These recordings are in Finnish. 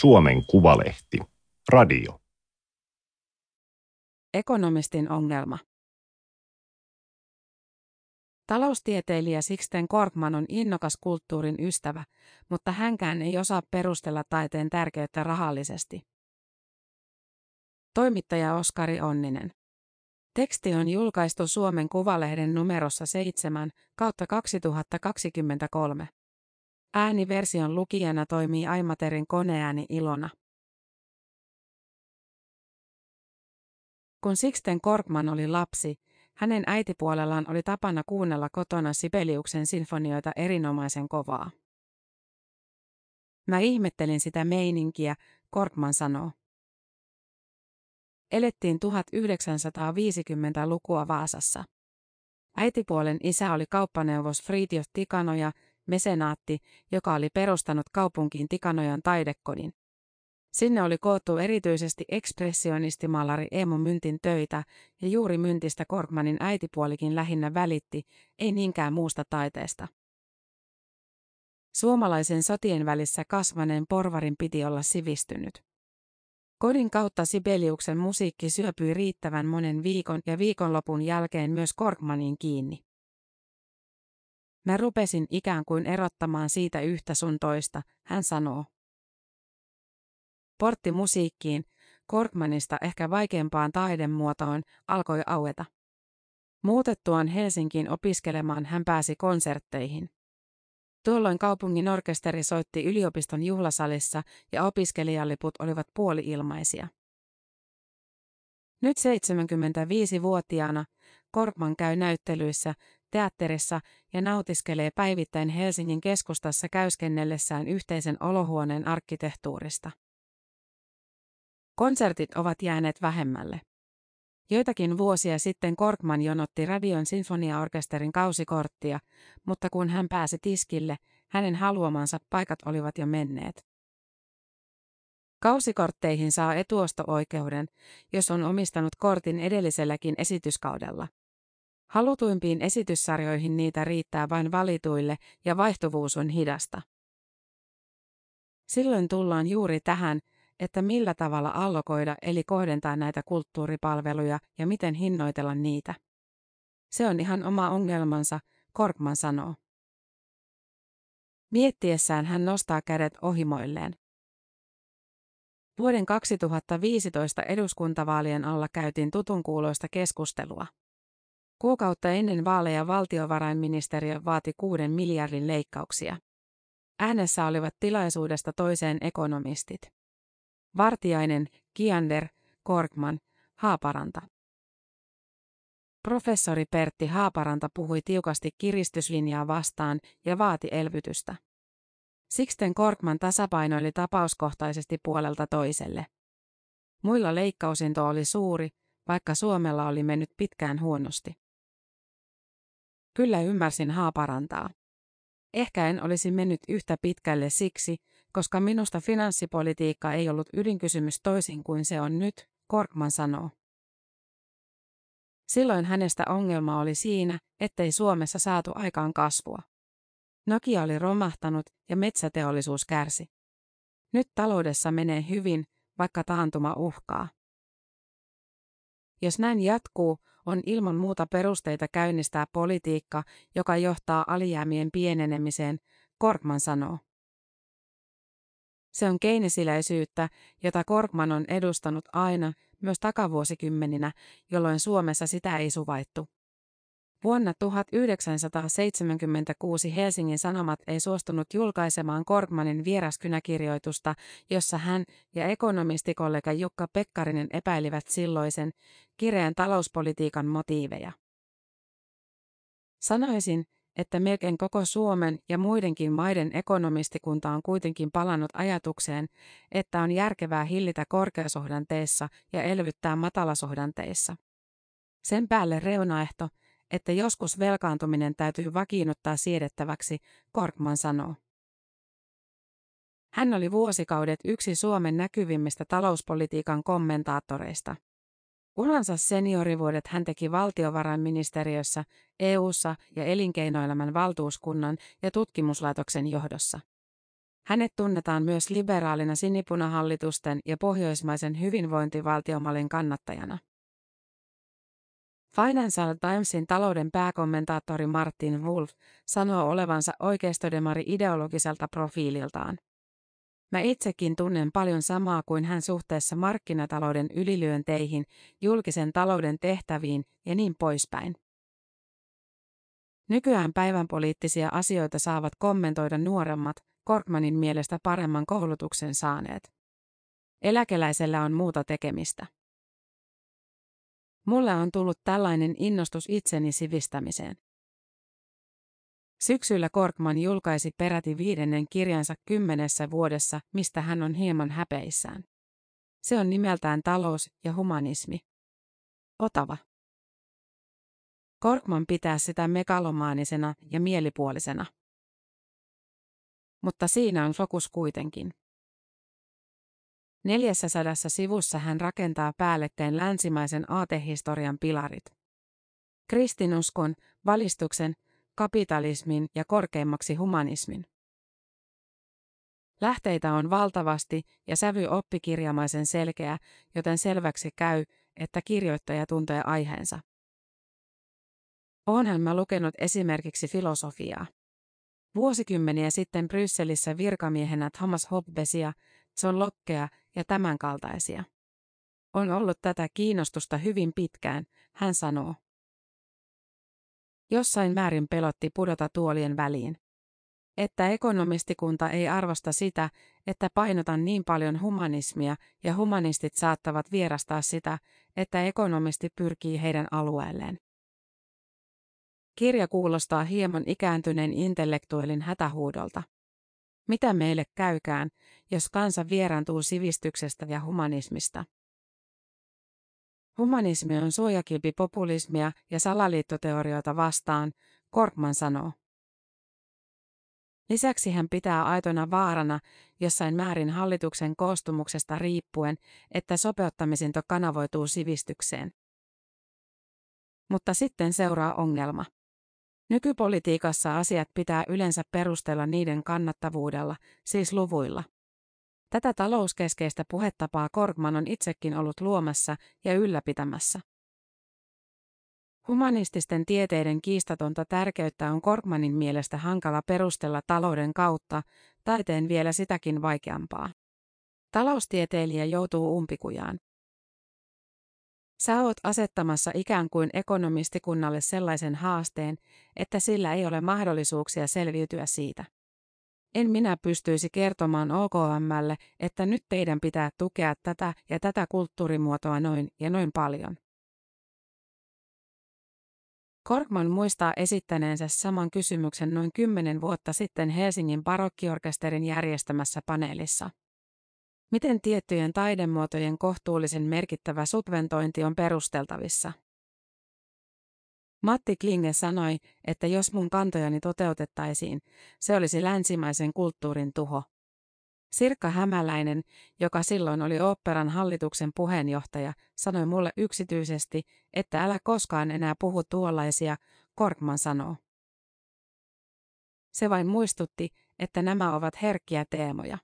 Suomen Kuvalehti. Radio. Ekonomistin ongelma. Taloustieteilijä Sixten Korkman on innokas kulttuurin ystävä, mutta hänkään ei osaa perustella taiteen tärkeyttä rahallisesti. Toimittaja Oskari Onninen. Teksti on julkaistu Suomen Kuvalehden numerossa 7 kautta 2023. Ääniversion lukijana toimii Aimaterin koneääni Ilona. Kun Sixten Korkman oli lapsi, hänen äitipuolellaan oli tapana kuunnella kotona Sibeliuksen sinfonioita erinomaisen kovaa. Mä ihmettelin sitä meininkiä, Korkman sanoo. Elettiin 1950-lukua Vaasassa. Äitipuolen isä oli kauppaneuvos Fritjof Tikanoja, mesenaatti, joka oli perustanut kaupunkiin Tikanojan taidekodin. Sinne oli koottu erityisesti ekspressionistimaalari Emo Myntin töitä, ja juuri Myntistä Korkmanin äitipuolikin lähinnä välitti, ei niinkään muusta taiteesta. Suomalaisen sotien välissä kasvaneen porvarin piti olla sivistynyt. Kodin kautta Sibeliuksen musiikki syöpyi riittävän monen viikon ja viikonlopun jälkeen myös Korkmanin kiinni. Mä rupesin ikään kuin erottamaan siitä yhtä sun toista, hän sanoo. Portti musiikkiin, Korkmanista ehkä vaikeampaan taidemuotoon, alkoi aueta. Muutettuaan Helsinkiin opiskelemaan hän pääsi konsertteihin. Tuolloin kaupungin orkesteri soitti yliopiston juhlasalissa ja opiskelijaliput olivat puoli-ilmaisia. Nyt 75-vuotiaana Korkman käy näyttelyissä, teatterissa ja nautiskelee päivittäin Helsingin keskustassa käyskennellessään yhteisen olohuoneen arkkitehtuurista. Konsertit ovat jääneet vähemmälle. Joitakin vuosia sitten Korkman jonotti Radion sinfoniaorkesterin kausikorttia, mutta kun hän pääsi tiskille, hänen haluamansa paikat olivat jo menneet. Kausikortteihin saa etuosto-oikeuden, jos on omistanut kortin edelliselläkin esityskaudella. Halutuimpiin esityssarjoihin niitä riittää vain valituille ja vaihtuvuus on hidasta. Silloin tullaan juuri tähän, että millä tavalla allokoida eli kohdentaa näitä kulttuuripalveluja ja miten hinnoitella niitä. Se on ihan oma ongelmansa, Korkman sanoo. Miettiessään hän nostaa kädet ohimoilleen. Vuoden 2015 eduskuntavaalien alla käytiin tutunkuuloista keskustelua. Kuukautta ennen vaaleja valtiovarainministeriö vaati kuuden miljardin leikkauksia. Äänessä olivat tilaisuudesta toiseen ekonomistit. Vartiainen, Kiander, Korkman, Haaparanta. Professori Pertti Haaparanta puhui tiukasti kiristyslinjaa vastaan ja vaati elvytystä. Sixten Korkman tasapainoili tapauskohtaisesti puolelta toiselle. Muilla leikkausinto oli suuri, vaikka Suomella oli mennyt pitkään huonosti. Kyllä ymmärsin Haaparantaa. Ehkä en olisi mennyt yhtä pitkälle siksi, koska minusta finanssipolitiikka ei ollut ydinkysymys toisin kuin se on nyt, Korkman sanoo. Silloin hänestä ongelma oli siinä, ettei Suomessa saatu aikaan kasvua. Nokia oli romahtanut ja metsäteollisuus kärsi. Nyt taloudessa menee hyvin, vaikka taantuma uhkaa. Jos näin jatkuu, on ilman muuta perusteita käynnistää politiikka, joka johtaa alijäämien pienenemiseen, Korkman sanoo. Se on keinesiläisyyttä, jota Korkman on edustanut aina, myös takavuosikymmeninä, jolloin Suomessa sitä ei suvaittu. Vuonna 1976 Helsingin Sanomat ei suostunut julkaisemaan Korkmanin vieraskynäkirjoitusta, jossa hän ja ekonomistikollega Jukka Pekkarinen epäilivät silloisen kireän talouspolitiikan motiiveja. Sanoisin, että melkein koko Suomen ja muidenkin maiden ekonomistikunta on kuitenkin palannut ajatukseen, että on järkevää hillitä korkeasohdanteissa ja elvyttää matalasohdanteissa. Sen päälle reunaehto, että joskus velkaantuminen täytyy vakiinnuttaa siedettäväksi, Korkman sanoo. Hän oli vuosikaudet yksi Suomen näkyvimmistä talouspolitiikan kommentaattoreista. Uransa seniorivuodet hän teki valtiovarainministeriössä, EU:ssa ja elinkeinoelämän valtuuskunnan ja tutkimuslaitoksen johdossa. Hänet tunnetaan myös liberaalina sinipunahallitusten ja pohjoismaisen hyvinvointivaltiomallin kannattajana. Financial Timesin talouden pääkommentaattori Martin Wolf sanoo olevansa oikeistodemari ideologiselta profiililtaan. Mä itsekin tunnen paljon samaa kuin hän suhteessa markkinatalouden ylilyönteihin, julkisen talouden tehtäviin ja niin poispäin. Nykyään päivän poliittisia asioita saavat kommentoida nuoremmat, Korkmanin mielestä paremman koulutuksen saaneet. Eläkeläisellä on muuta tekemistä. Mulle on tullut tällainen innostus itseni sivistämiseen. Syksyllä Korkman julkaisi peräti viidennen kirjansa kymmenessä vuodessa, mistä hän on hieman häpeissään. Se on nimeltään Talous ja humanismi. Otava. Korkman pitää sitä megalomaanisena ja mielipuolisena. Mutta siinä on fokus kuitenkin. Neljässä sadassa sivussa hän rakentaa päällekkäin länsimaisen aatehistorian pilarit. Kristinuskon, valistuksen, kapitalismin ja korkeimmaksi humanismin. Lähteitä on valtavasti ja sävy oppikirjamaisen selkeä, joten selväksi käy, että kirjoittaja tuntee aiheensa. Oonhan mä lukenut esimerkiksi filosofiaa. Vuosikymmeniä sitten Brysselissä virkamiehenä Thomas Hobbesia, John Lockea ja tämän kaltaisia. On ollut tätä kiinnostusta hyvin pitkään, hän sanoo. Jossain määrin pelotti pudota tuolien väliin. Että ekonomistikunta ei arvosta sitä, että painotan niin paljon humanismia ja humanistit saattavat vierastaa sitä, että ekonomisti pyrkii heidän alueelleen. Kirja kuulostaa hieman ikääntyneen intellektuellin hätähuudolta. Mitä meille käykään, jos kansa vieraantuu sivistyksestä ja humanismista? Humanismi on suojakilpi populismia ja salaliittoteorioita vastaan, Korkman sanoo. Lisäksi hän pitää aitona vaarana, jossain määrin hallituksen koostumuksesta riippuen, että sopeuttamisinto kanavoituu sivistykseen. Mutta sitten seuraa ongelma. Nykypolitiikassa asiat pitää yleensä perustella niiden kannattavuudella, siis luvuilla. Tätä talouskeskeistä puhetapaa Korkman on itsekin ollut luomassa ja ylläpitämässä. Humanististen tieteiden kiistatonta tärkeyttä on Korkmanin mielestä hankala perustella talouden kautta, taiteen vielä sitäkin vaikeampaa. Taloustieteilijä joutuu umpikujaan. Sä oot asettamassa ikään kuin ekonomistikunnalle sellaisen haasteen, että sillä ei ole mahdollisuuksia selviytyä siitä. En minä pystyisi kertomaan OKMlle, että nyt teidän pitää tukea tätä ja tätä kulttuurimuotoa noin ja noin paljon. Korkman muistaa esittäneensä saman kysymyksen noin kymmenen vuotta sitten Helsingin barokkiorkesterin järjestämässä paneelissa. Miten tiettyjen taidemuotojen kohtuullisen merkittävä subventointi on perusteltavissa? Matti Klinge sanoi, että jos mun kantojani toteutettaisiin, se olisi länsimaisen kulttuurin tuho. Sirkka Hämäläinen, joka silloin oli oopperan hallituksen puheenjohtaja, sanoi mulle yksityisesti, että älä koskaan enää puhu tuollaisia, Korkman sanoo. Se vain muistutti, että nämä ovat herkkiä teemoja.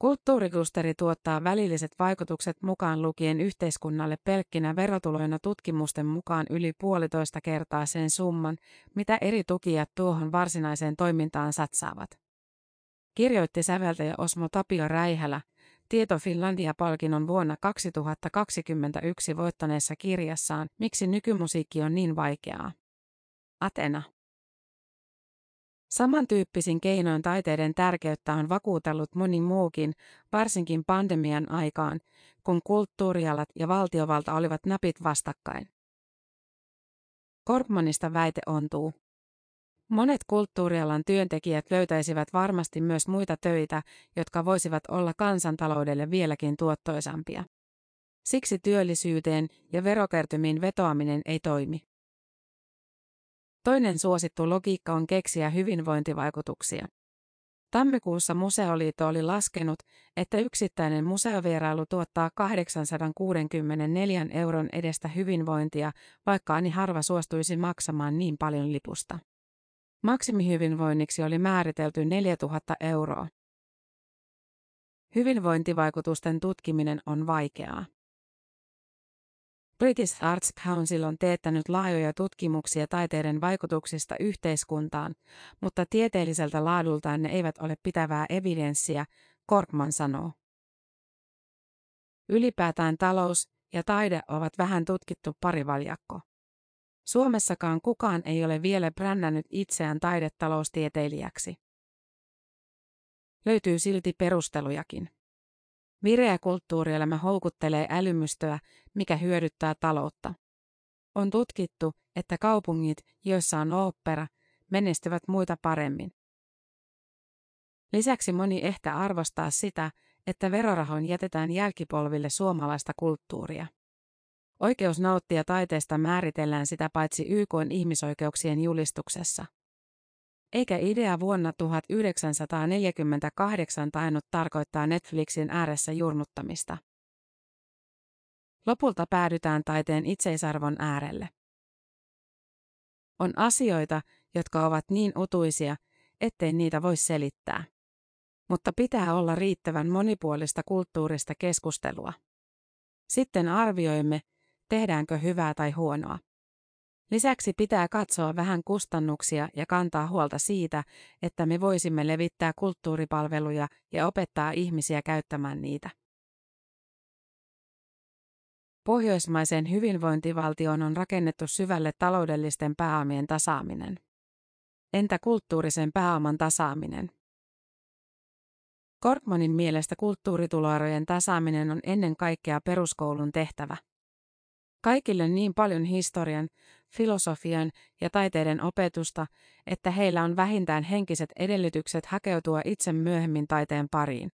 Kulttuuriklusteri tuottaa välilliset vaikutukset mukaan lukien yhteiskunnalle pelkkinä verotuloina tutkimusten mukaan yli puolitoista kertaa sen summan, mitä eri tukijat tuohon varsinaiseen toimintaan satsaavat. Kirjoitti säveltäjä Osmo Tapio Räihälä, Tieto Finlandia-palkinnon vuonna 2021 voittaneessa kirjassaan Miksi nykymusiikki on niin vaikeaa. Atena. Samantyyppisin keinoin taiteiden tärkeyttä on vakuutellut moni muukin, varsinkin pandemian aikaan, kun kulttuurialat ja valtiovalta olivat napit vastakkain. Korpmanista väite ontuu. Monet kulttuurialan työntekijät löytäisivät varmasti myös muita töitä, jotka voisivat olla kansantaloudelle vieläkin tuottoisampia. Siksi työllisyyteen ja verokertymiin vetoaminen ei toimi. Toinen suosittu logiikka on keksiä hyvinvointivaikutuksia. Tammikuussa Museoliitto oli laskenut, että yksittäinen museovierailu tuottaa 864 euron edestä hyvinvointia, vaikka ani harva suostuisi maksamaan niin paljon lipusta. Maksimihyvinvoinniksi oli määritelty 4000 euroa. Hyvinvointivaikutusten tutkiminen on vaikeaa. British Arts Council on teettänyt laajoja tutkimuksia taiteiden vaikutuksista yhteiskuntaan, mutta tieteelliseltä laadultaan ne eivät ole pitävää evidenssiä, Korkman sanoo. Ylipäätään talous ja taide ovat vähän tutkittu parivaljakko. Suomessakaan kukaan ei ole vielä brännännyt itseään taidetaloustieteilijäksi. Löytyy silti perustelujakin. Vireä kulttuurielämä houkuttelee älymystöä, mikä hyödyttää taloutta. On tutkittu, että kaupungit, joissa on opera, menestyvät muita paremmin. Lisäksi moni ehkä arvostaa sitä, että verorahoin jätetään jälkipolville suomalaista kulttuuria. Oikeus nauttia taiteesta määritellään sitä paitsi YK ihmisoikeuksien julistuksessa. Eikä idea vuonna 1948 tainnut tarkoittaa Netflixin ääressä jurnuttamista. Lopulta päädytään taiteen itseisarvon äärelle. On asioita, jotka ovat niin utuisia, ettei niitä voi selittää. Mutta pitää olla riittävän monipuolista kulttuurista keskustelua. Sitten arvioimme, tehdäänkö hyvää tai huonoa. Lisäksi pitää katsoa vähän kustannuksia ja kantaa huolta siitä, että me voisimme levittää kulttuuripalveluja ja opettaa ihmisiä käyttämään niitä. Pohjoismaisen hyvinvointivaltion on rakennettu syvälle taloudellisten pääomien tasaaminen. Entä kulttuurisen pääoman tasaaminen? Korkmanin mielestä kulttuurituloerojen tasaaminen on ennen kaikkea peruskoulun tehtävä. Kaikille niin paljon historian, filosofian ja taiteiden opetusta, että heillä on vähintään henkiset edellytykset hakeutua itse myöhemmin taiteen pariin.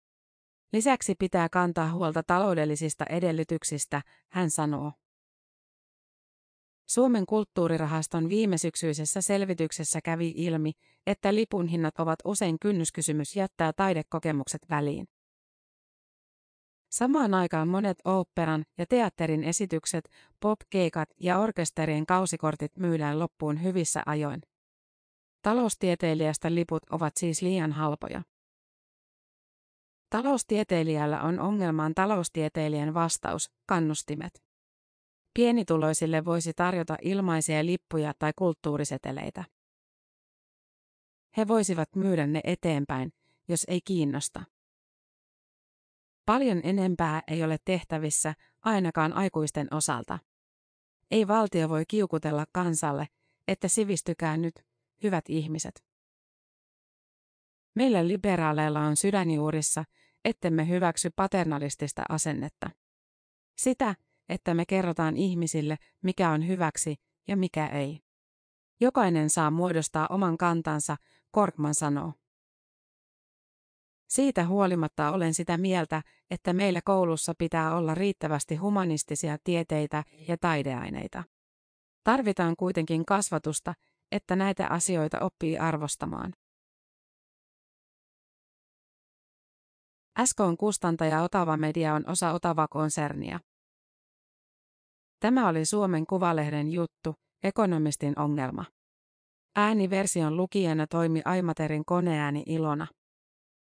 Lisäksi pitää kantaa huolta taloudellisista edellytyksistä, hän sanoo. Suomen kulttuurirahaston viimesyksyisessä selvityksessä kävi ilmi, että lipun hinnat ovat usein kynnyskysymys jättää taidekokemukset väliin. Samaan aikaan monet oopperan ja teatterin esitykset, pop-keikat ja orkesterien kausikortit myydään loppuun hyvissä ajoin. Taloustieteilijästä liput ovat siis liian halpoja. Taloustieteilijällä on ongelmaan taloustieteilijän vastaus, kannustimet. Pienituloisille voisi tarjota ilmaisia lippuja tai kulttuuriseteleitä. He voisivat myydä ne eteenpäin, jos ei kiinnosta. Paljon enempää ei ole tehtävissä, ainakaan aikuisten osalta. Ei valtio voi kiukutella kansalle, että sivistykää nyt, hyvät ihmiset. Meillä liberaaleilla on sydänjuurissa, ettemme hyväksy paternalistista asennetta. Sitä, että me kerrotaan ihmisille, mikä on hyväksi ja mikä ei. Jokainen saa muodostaa oman kantansa, Korkman sanoo. Siitä huolimatta olen sitä mieltä, että meillä koulussa pitää olla riittävästi humanistisia tieteitä ja taideaineita. Tarvitaan kuitenkin kasvatusta, että näitä asioita oppii arvostamaan. SKn kustantaja Otava Media on osa Otava-konsernia. Tämä oli Suomen Kuvalehden juttu, ekonomistin ongelma. Ääniversion lukijana toimi Aimaterin koneääni Ilona.